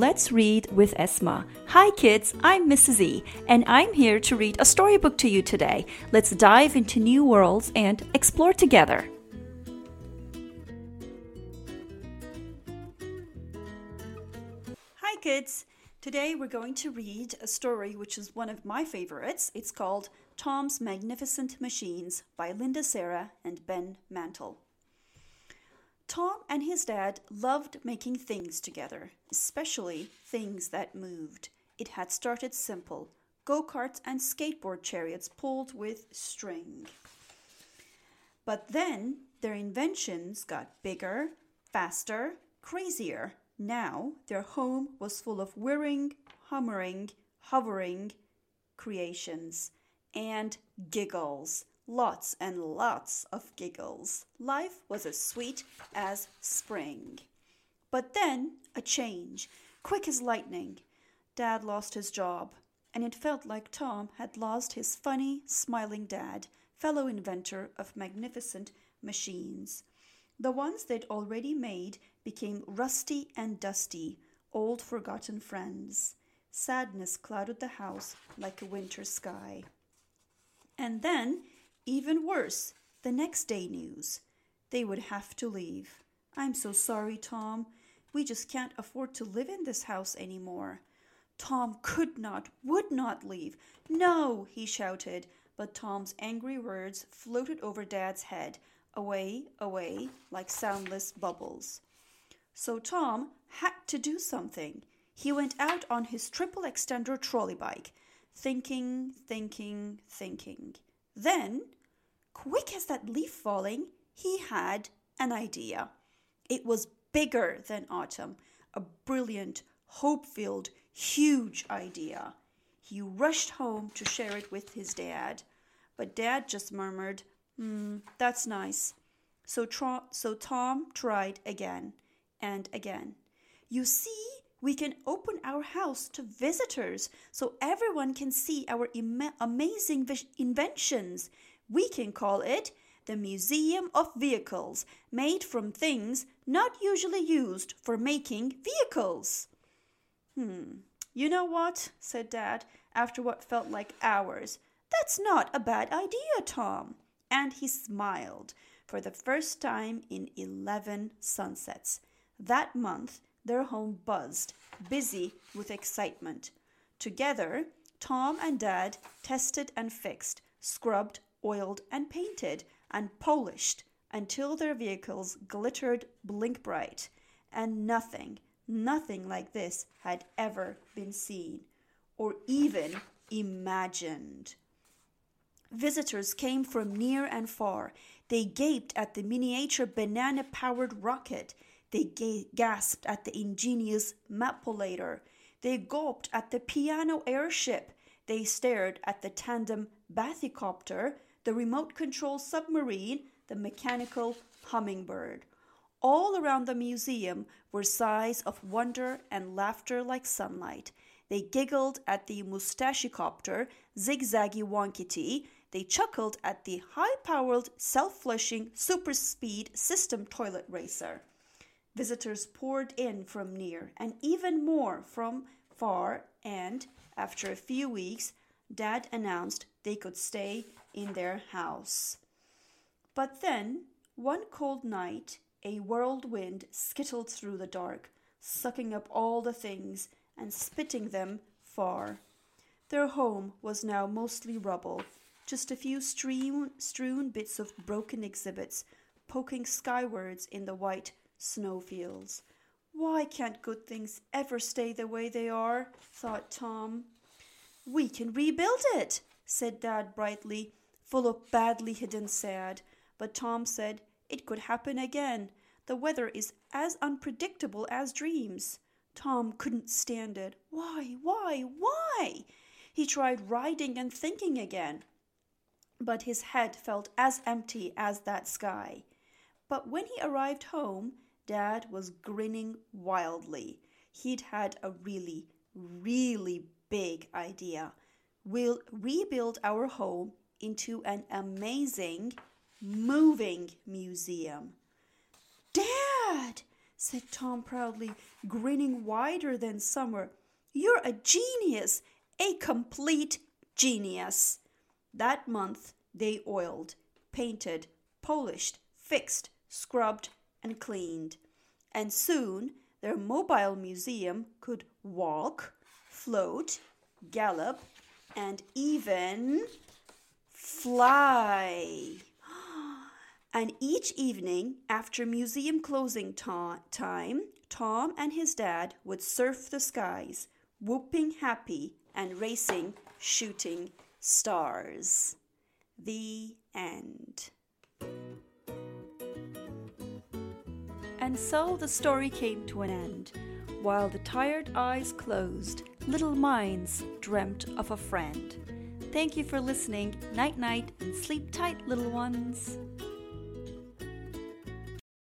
Let's read with Esma. Hi, kids, I'm Mrs. E, and I'm here to read a storybook to you today. Let's dive into new worlds and explore together. Hi, kids. Today we're going to read a story which is one of my favorites. It's called Tom's Magnificent Machines by Linda Sarah and Ben Mantle. Tom and his dad loved making things together, especially things that moved. It had started simple go karts and skateboard chariots pulled with string. But then their inventions got bigger, faster, crazier. Now their home was full of whirring, humming, hovering creations and giggles lots and lots of giggles. Life was as sweet as spring. But then a change, quick as lightning. Dad lost his job, and it felt like Tom had lost his funny, smiling dad, fellow inventor of magnificent machines. The ones they'd already made became rusty and dusty, old forgotten friends. Sadness clouded the house like a winter sky. And then even worse, the next day news. They would have to leave. I'm so sorry, Tom. We just can't afford to live in this house anymore. Tom could not, would not leave. No, he shouted, but Tom's angry words floated over Dad's head, away, away, like soundless bubbles. So Tom had to do something. He went out on his triple extender trolley bike, thinking, thinking, thinking. Then quick as that leaf falling, he had an idea. It was bigger than autumn, a brilliant, hope filled, huge idea. He rushed home to share it with his dad, but dad just murmured, Hmm, that's nice. So, so Tom tried again and again. You see, we can open our house to visitors so everyone can see our Im- amazing inventions. We can call it the Museum of Vehicles, made from things not usually used for making vehicles. Hmm, you know what? said Dad, after what felt like hours. That's not a bad idea, Tom. And he smiled for the first time in 11 sunsets. That month, their home buzzed, busy with excitement. Together, Tom and Dad tested and fixed, scrubbed, oiled, and painted and polished until their vehicles glittered blink bright, and nothing, nothing like this had ever been seen or even imagined. Visitors came from near and far. They gaped at the miniature banana powered rocket. They ga- gasped at the ingenious Mapolator. They gulped at the piano airship. They stared at the tandem Bathicopter the remote control submarine, the mechanical hummingbird. All around the museum were sighs of wonder and laughter like sunlight. They giggled at the mustachicopter, zigzaggy wonkity. They chuckled at the high powered, self flushing, super speed system toilet racer. Visitors poured in from near and even more from far, and after a few weeks, Dad announced they could stay in their house. But then, one cold night, a whirlwind skittled through the dark, sucking up all the things and spitting them far. Their home was now mostly rubble, just a few strewn, strewn bits of broken exhibits poking skywards in the white snowfields. Why can't good things ever stay the way they are? thought Tom. We can rebuild it, said Dad brightly, full of badly hidden sad. But Tom said, It could happen again. The weather is as unpredictable as dreams. Tom couldn't stand it. Why, why, why? He tried writing and thinking again. But his head felt as empty as that sky. But when he arrived home, Dad was grinning wildly. He'd had a really, really big idea. We'll rebuild our home into an amazing moving museum. Dad! said Tom proudly, grinning wider than summer. You're a genius, a complete genius. That month they oiled, painted, polished, fixed, scrubbed, and cleaned. And soon their mobile museum could walk, float, gallop, and even fly. And each evening, after museum closing ta- time, Tom and his dad would surf the skies, whooping happy and racing shooting stars. The end. And so the story came to an end. While the tired eyes closed, little minds dreamt of a friend. Thank you for listening. Night night and sleep tight, little ones.